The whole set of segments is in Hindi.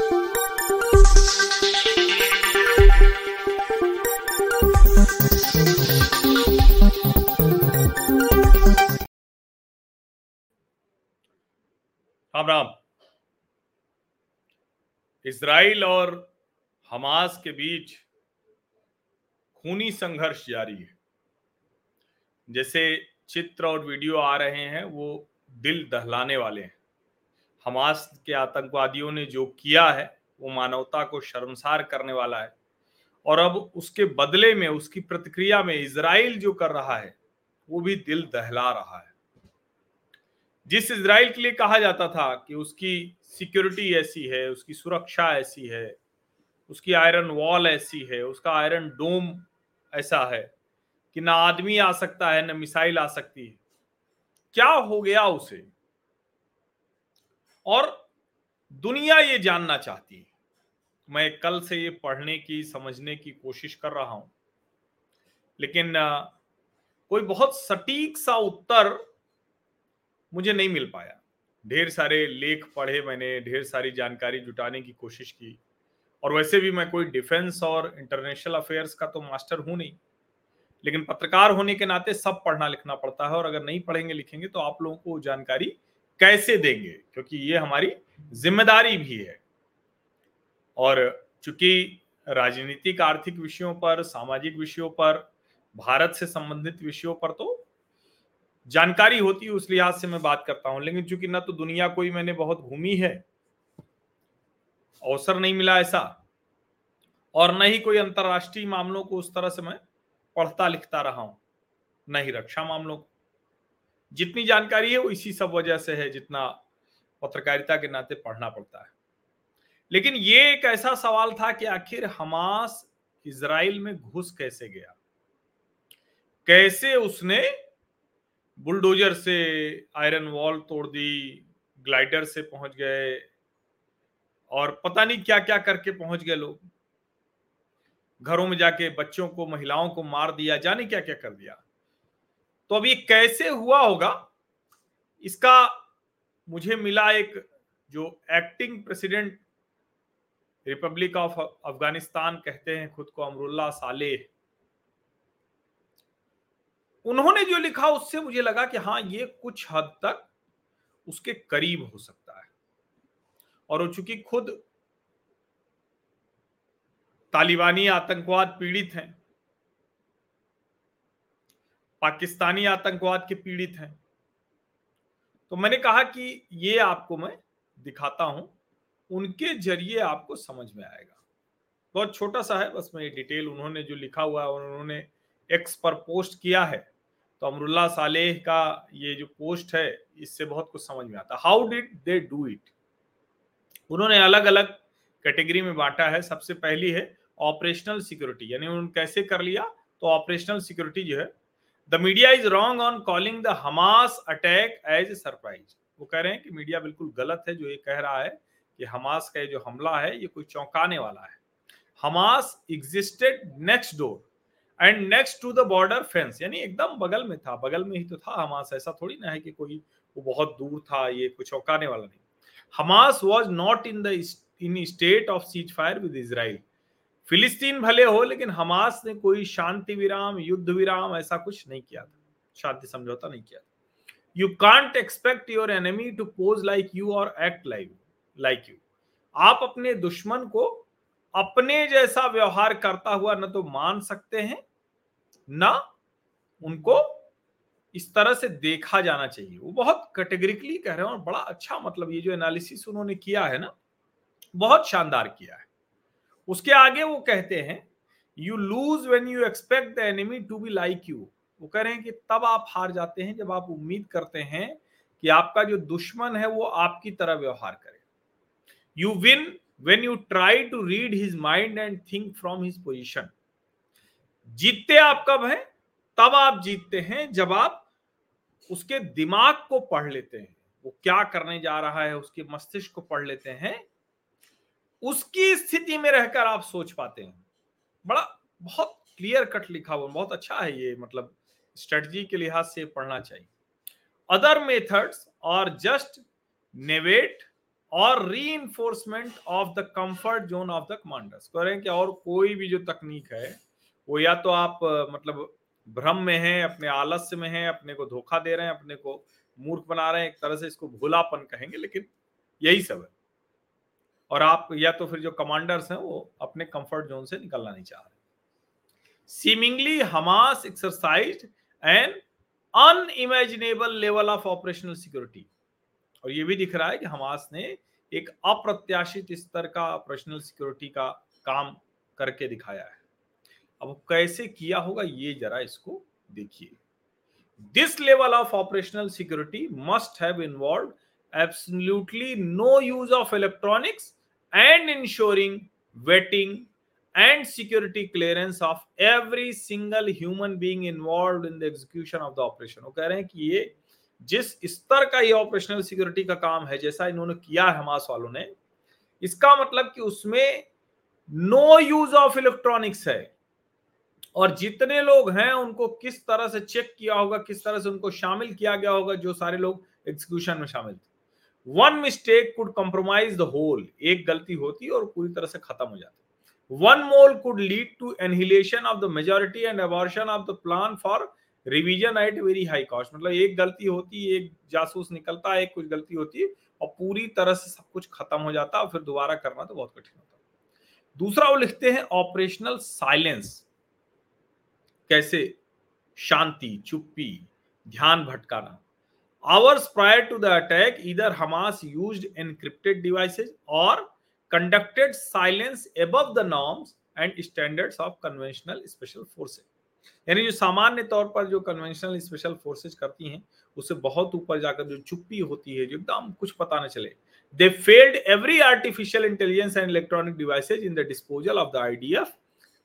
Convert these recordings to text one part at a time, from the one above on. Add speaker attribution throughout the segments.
Speaker 1: राम राम इसराइल और हमास के बीच खूनी संघर्ष जारी है। जैसे चित्र और वीडियो आ रहे हैं, वो दिल दहलाने वाले हैं। हमास के आतंकवादियों ने जो किया है, वो मानवता को शर्मसार करने वाला है। और अब उसके बदले में, उसकी प्रतिक्रिया में इसराइल जो कर रहा है, वो भी दिल दहला रहा है। जिस इसराइल के लिए कहा जाता था कि उसकी सिक्योरिटी ऐसी है, उसकी सुरक्षा ऐसी है, उसकी आयरन वॉल ऐसी है, उसका आयरन डोम ऐसा है कि ना आदमी आ सकता है, ना मिसाइल आ सकती है। क्या हो गया उसे? और दुनिया ये जानना चाहती है। मैं कल से ये पढ़ने की, समझने की कोशिश कर रहा हूँ। लेकिन कोई बहुत सटीक सा उत्तर मुझे नहीं मिल पाया। ढेर सारे लेख पढ़े मैंने, ढेर सारी जानकारी जुटाने की कोशिश की। और वैसे भी मैं कोई डिफेंस और इंटरनेशनल अफेयर्स का तो मास्टर हूँ नहीं। लेकिन पत्रकार होने के नाते सब पढ़ना लिखना पड़ता है और अगर नहीं पढ़ेंगे, लिखेंगे तो आप लोगों को जानकारी कैसे देंगे? क्योंकि ये हमारी ज़िम्मेदारी भी है। और चूँकि राजनीतिक आर्थिक विषयों पर, सामाजिक विषयों पर, भारत से संबंधित विषयों पर तो जानकारी होती है, उस लिहाज से मैं बात करता हूँ। लेकिन चूँकि न तो दुनिया कोई मैंने बहुत घूमी है, अवसर नहीं मिला ऐसा, और न ही कोई अंतरराष्ट्रीय मामलों को उस तरह से मैं पढ़ता लिखता रहा हूँ, न ही रक्षा मामलों को। जितनी जानकारी है वो इसी सब वजह से है जितना पत्रकारिता के नाते पढ़ना पड़ता है। लेकिन ये एक ऐसा सवाल था कि आखिर हमास इसराइल में घुस कैसे गया? कैसे उसने बुलडोजर से आयरन वॉल तोड़ दी, ग्लाइडर से पहुँच गए और पता नहीं क्या क्या करके पहुँच गए लोग। घरों में जाके बच्चों को, महिलाओं को मार दिया, जाने क्या क्या कर दिया? तो अब ये कैसे हुआ होगा? इसका मुझे मिला एक जो acting president republic of Afghanistan कहते हैं, खुद को अमरुल्ला साले उन्होंने जो लिखा, उससे मुझे लगा कि हाँ ये कुछ हद तक उसके करीब हो सकता है। और वो चूँकि खुद तालिबानी आतंकवाद पीड़ित हैं पाकिस्तानी आतंकवाद के पीड़ित हैं। तो मैंने कहा कि ये आपको मैं दिखाता हूँ, उनके ज़रिए आपको समझ में आएगा। बहुत छोटा सा है, बस मैं ये डिटेल उन्होंने जो लिखा हुआ है, उन्होंने एक्स पर पोस्ट किया है। तो अमरुल्ला सालेह का ये जो पोस्ट है, इससे बहुत कुछ समझ में आता। है how did they do it उन्होंने अलग अलग कैटेगरी में बांटा है। सबसे पहली है ऑपरेशनल सिक्योरिटी यानी उन्होंने कैसे कर लिया? तो ऑपरेशनल सिक्योरिटी जो है the media is wrong on calling the Hamas attack as a surprise वो कह रहे हैं कि मीडिया बिल्कुल गलत है जो ये कह रहा है कि हमास का जो हमला है, ये कोई चौंकाने वाला है। Hamas existed next door and next to the border fence यानी एकदम बगल में था, बगल में ही तो था हमास ऐसा थोड़ी ना है कि कोई वो बहुत दूर था, ये कुछ चौंकाने वाला नहीं। Hamas was not in the in state of cease fire with Israel फिलिस्तीन भले हो, लेकिन हमास ने कोई शांति विराम, युद्ध विराम ऐसा कुछ नहीं किया था। शांति समझौता नहीं किया था। You can't expect your enemy to pose like you or act like like you आप अपने दुश्मन को अपने जैसा व्यवहार करता हुआ न तो मान सकते हैं, न उनको इस तरह से देखा जाना चाहिए। वो बहुत कैटेगरिकली कह रहे हैं और बड़ा अच्छा मतलब ये जो एनालिसिस उन्होंने किया है ना, बहुत शानदार किया है। उसके आगे वो कहते हैं you lose when you expect the enemy to be like you वो कह रहे हैं कि तब आप हार जाते हैं जब आप उम्मीद करते हैं कि आपका जो दुश्मन है वो आपकी तरह व्यवहार करे। You win when you try to read his mind and think from his position जीतते आप कब हैं? तब आप जीतते हैं जब आप उसके दिमाग को पढ़ लेते हैं। वो क्या करने जा रहा है? उसके मस्तिष्क को पढ़ लेते हैं। उसकी स्थिति में रहकर आप सोच पाते हैं। बड़ा, बहुत क्लियर कट लिखा हुआ, बहुत अच्छा है ये मतलब स्ट्रेटजी के लिहाज से पढ़ना चाहिए। अदर मेथड्स और जस्ट नेवेट और reinforcement of the comfort zone of the commanders कह रहे हैं कि और कोई भी जो तकनीक है, वो या तो आप मतलब भ्रम में है, अपने आलस्य में है, अपने को धोखा दे रहे हैं, अपने को मूर्ख बना रहे हैं, एक तरह से इसको भोलापन कहेंगे, लेकिन यही सब है। और आप या तो फिर जो कमांडर्स हैं, वो अपने कंफर्ट जोन से निकलना नहीं चाह रहे। Seemingly Hamas exercise an unimaginable level of operational security और ये भी दिख रहा है कि हमास ने एक अप्रत्याशित स्तर का ऑपरेशनल सिक्योरिटी का काम करके दिखाया है। अब कैसे किया होगा, ये जरा इसको देखिए। This level of operational security must have involve absolutely no use of electronics and ensuring vetting and security clearance of every single human being involved in the execution of the operation. वो कह रहे हैं कि ये जिस स्तर का ये ऑपरेशनल सिक्योरिटी का काम है, जैसा इन्होंने किया हमास वालों ने, इसका मतलब कि उसमें नो यूज़ ऑफ़ इलेक्ट्रॉनिक्स है। और जितने लोग हैं, उनको किस तरह से चेक किया होगा, किस तरह से उनको शामिल किया गया होगा, जो सारे लोग एग्जीक्यूशन में शामिल थे। One mistake could compromise the whole एक गलती होती और पूरी तरह से खत्म हो जाती। One mole could lead to annihilation of the majority and abortion of the plan for revision at very high cost मतलब एक गलती होती, एक जासूस निकलता है एक कुछ गलती होती और पूरी तरह से सब कुछ खत्म हो जाता और फिर दोबारा करना तो बहुत कठिन होता। दूसरा वो लिखते हैं ऑपरेशनल साइलेंस कैसे? शांति, चुप्पी, ध्यान भटकाना। Hours prior to the attack इधर हमास यूज्ड एनक्रिप्टेड डिवाइसेस और conducted silence above the norms and standards of conventional special forces. यानी जो सामान्य तौर पर जो कन्वेंशनल स्पेशल फोर्सेज करती हैं, उससे बहुत ऊपर जाकर जो चुप्पी होती है, जो एकदम कुछ पता न चले they failed every artificial intelligence and electronic devices in the disposal of the IDF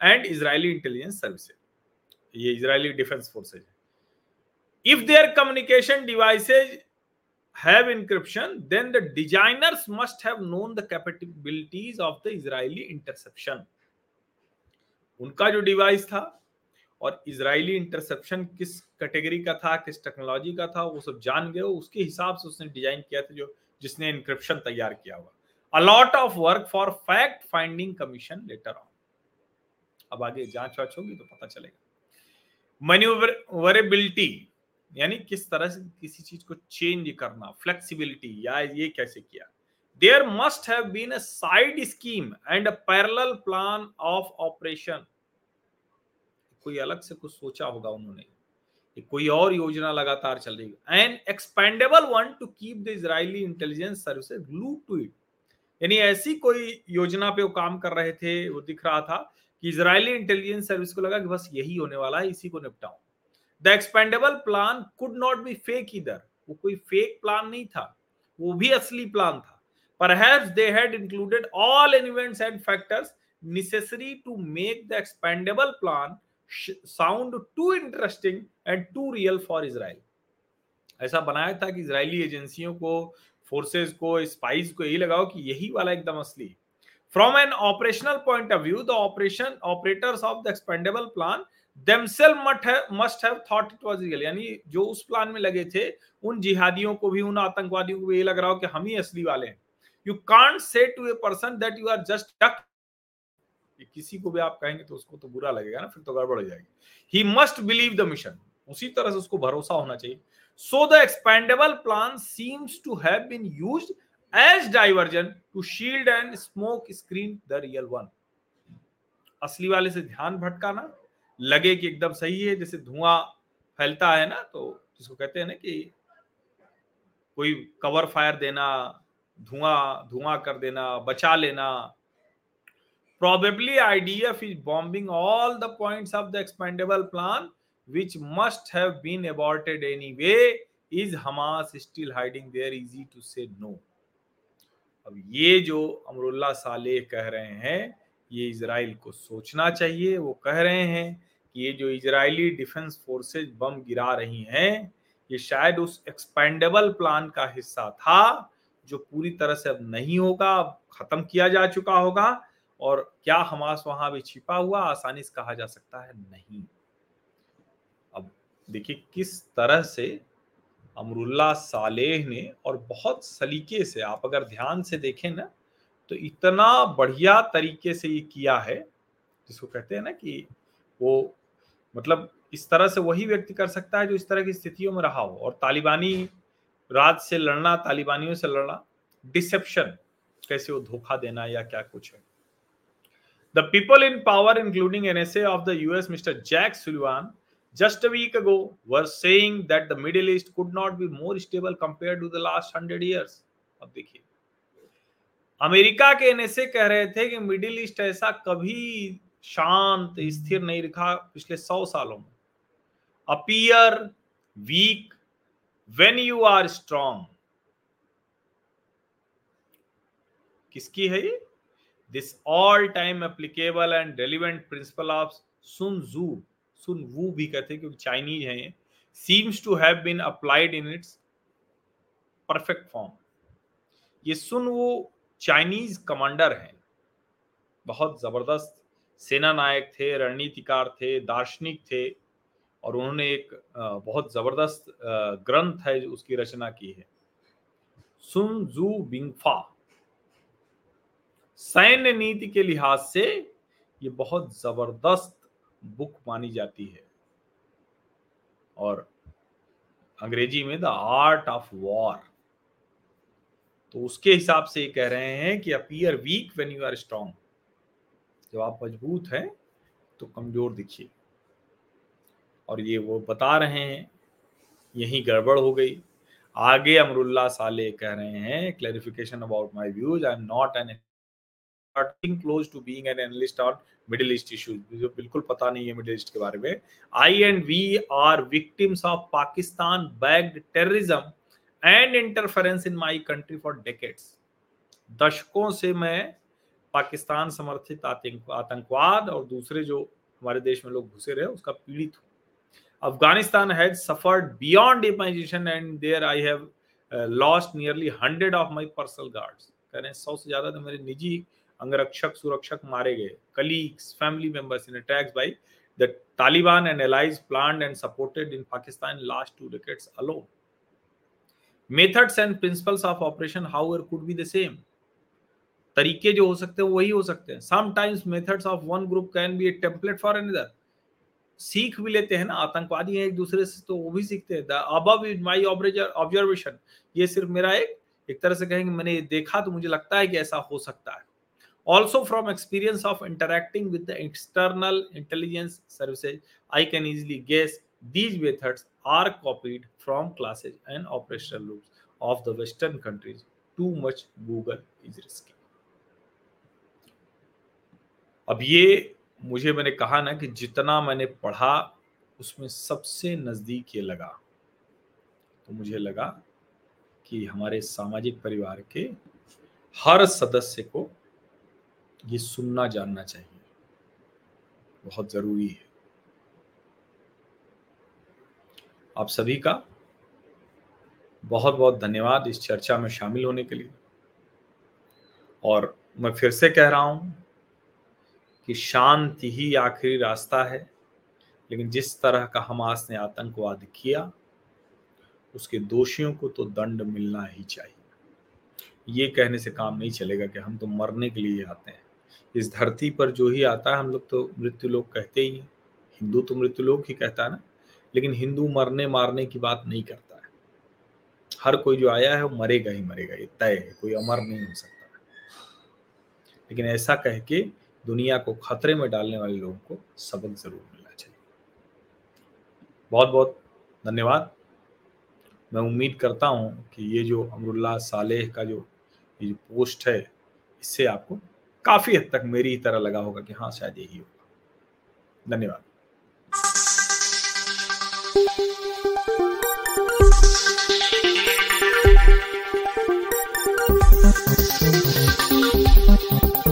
Speaker 1: and Israeli intelligence services ये Israeli defence forces if their communication devices have encryption, then the designers must have known the capabilities of the Israeli interception. उनका जो डिवाइस था और इजरायली इंटरसेप्शन किस कैटेगरी का था किस टेक्नोलॉजी का था वो सब जान गए उसके हिसाब से उसने डिज़ाइन किया था जो जिसने इंक्रिप्शन तैयार किया हुआ। A lot of work for fact finding commission letter on अब आगे जाँच वाच होगी तो पता चलेगा। मैन्यूवरेबिलिटी यानी किस तरह से किसी चीज़ को चेंज करना फ्लेक्सिबिलिटी या ये कैसे किया? There must have been a side scheme and a parallel plan of operation कोई अलग से कुछ सोचा होगा उन्होंने कोई और योजना लगातार चल रही है। And expendable one to keep the Israeli intelligence services glue to it यानी ऐसी कोई योजना पे वो काम कर रहे थे, वो दिख रहा था कि इजरायली इंटेलिजेंस सर्विस को लगा कि बस यही होने वाला है, इसी को निपटाऊं। The expendable plan could not be fake इधर वो कोई फेक प्लान नहीं था। वो भी असली प्लान था। Perhaps they had included all events and factors necessary to make the. ऐसा बनाया था कि इजरायली एजेंसियों को फोर्सेस को स्पाइस को यही लगाओ कि यही वाला एकदम असली। From an operational point of view the operation operators of the expendable plan must have thought it was real यानी जो उस प्लान में लगे थे, उन जिहादियों को भी, उन आतंकवादियों को भी ये लग रहा हो कि हम ही असली वाले हैं। You can't say to a person that you are just duck किसी को भी आप कहेंगे तो उसको तो बुरा लगेगा ना, फिर तो गड़बड़ हो जाएगी। He must believe the mission उसी तरह से उसको भरोसा होना चाहिए। So the expendable plan seems to have been used as diversion to shield and smoke screen the real one असली वाले से ध्यान भटकाना लगे कि एकदम सही है, जैसे धुआँ फैलता है ना तो जिसको कहते हैं ना कि कोई कवर फायर देना, धुआँ धुआँ कर देना, बचा लेना। Probably IDF is bombing all the point of the expendable plan which must है is Hamas still hiding there easy to say no अब ये जो अमरुल्ला साले कह रहे हैं ये इसराइल को सोचना चाहिए। वो कह रहे हैं कि ये जो इजरायली डिफेंस फोर्सेज बम गिरा रही हैं, ये शायद उस एक्सपेंडेबल प्लान का हिस्सा था, जो पूरी तरह से अब नहीं होगा, अब खत्म किया जा चुका होगा, और क्या हमास वहाँ भी छिपा हुआ, आसानी से कहा जा सकता है नहीं। अब देखिए, किस तरह से अमरुल्ला सालेह ने और बहुत सलीके से, आप अगर ध्यान से देखें ना तो इतना बढ़िया तरीके से ये किया है, जिसको कहते हैं ना कि वो मतलब इस तरह से वही व्यक्ति कर सकता है जो इस तरह की स्थितियों में रहा हो। और तालिबानी राज से लड़ना, तालिबानियों से लड़ना, डिसेप्शन, कैसे वो धोखा देना या क्या कुछ है। The people in power including NSA of the US mister Jack Sullivan week ago were saying that the middle east could not be more stable compared to the last 100 years अब देखिए। अमेरिका के एनएसए कह रहे थे कि मिडिल ईस्ट ऐसा कभी शांत, स्थिर नहीं रखा पिछले सौ सालों में। Appear weak when you are strong किसकी है ये? This all time applicable and relevant principle of Sun Tzu Sun Wu भी कहते हैं क्योंकि चाइनीज़ है ये। Seems to have been applied in its perfect form ये सुन वो चाइनीज़ कमांडर हैं। बहुत ज़बरदस्त सेना नायक थे, रणनीतिकार थे, दार्शनिक थे और उन्होंने एक बहुत ज़बरदस्त ग्रंथ है उसकी रचना की है। सुन जू बिंगफा सैन्य नीति के लिहाज से ये बहुत ज़बरदस्त बुक मानी जाती है। और अंग्रेज़ी में द आर्ट ऑफ़ वॉर। तो उसके हिसाब से कह रहे हैं कि appear weak when you are strong जब आप मज़बूत हैं तो कमज़ोर दिखिए। और ये वो बता रहे हैं, यही गड़बड़ हो गई। आगे अमरुल्ला साले कह रहे हैं clarification about my views I am not an close to being an analyst on Middle East issues जो बिल्कुल पता नहीं है मिडिल ईस्ट के बारे में। I and we are victims of Pakistan backed terrorism and interference in my country for decades दशकों से मैं पाकिस्तान समर्थित आतंकवाद और दूसरे जो हमारे देश में लोग घुसे रहे उसका पीड़ित हूँ। Afghanistan has suffered beyond imagination and there I have lost nearly hundred of my personal guards कह रहे हैं, सौ से ज़्यादा तो मेरे निजी अंगरक्षक, सुरक्षक मारे गए। Colleagues family members in attacks by the Taliban and allies plan and supported in Pakistan last two decades alone methods and principles of operation how er could be the same तरीके जो हो सकते हैं वही हो सकते हैं। Sometimes methods of one group can be a template for another सीख भी लेते हैं ना, आतंकवादी हैं एक दूसरे से तो वो भी सीखते हैं। अब माय ऑब्जर्वेशन ये सिर्फ़ मेरा एक एक तरह से कहेंगे, मैंने देखा तो मुझे लगता है कि ऐसा हो सकता है। Also from experience of interacting with external intelligence services I can easily guess these methods are copied from classes and operational rules of the western countries too much google is risky अब ये मुझे मैंने कहा ना कि जितना मैंने पढ़ा उसमें सबसे नज़दीक ये लगा तो मुझे लगा कि हमारे सामाजिक परिवार के हर सदस्य को ये सुनना जानना चाहिए बहुत ज़रूरी है आप सभी का बहुत बहुत धन्यवाद इस चर्चा में शामिल होने के लिए। और मैं फिर से कह रहा हूँ कि शांति ही आखिरी रास्ता है, लेकिन जिस तरह का हमास ने आतंकवाद किया, उसके दोषियों को तो दंड मिलना ही चाहिए। ये कहने से काम नहीं चलेगा कि हम तो मरने के लिए आते हैं। इस धरती पर जो ही आता है, हम लोग तो मृत्यु लोग कहते ही हैं। हिंदू तो मृत्यु लोग ही कहता है ना? लेकिन हिंदू मरने मारने की बात नहीं करता है। हर कोई जो आया है वो मरेगा ही मरेगा, ये तय है, कोई अमर नहीं हो सकता। लेकिन ऐसा कह के दुनिया को खतरे में डालने वाले लोगों को सबक ज़रूर मिलना चाहिए। बहुत बहुत धन्यवाद। मैं उम्मीद करता हूँ कि ये जो अमरुल्ला सालेह का जो, ये जो पोस्ट है, इससे आपको काफ़ी हद तक मेरी तरह लगा होगा कि हाँ शायद यही होगा। धन्यवाद।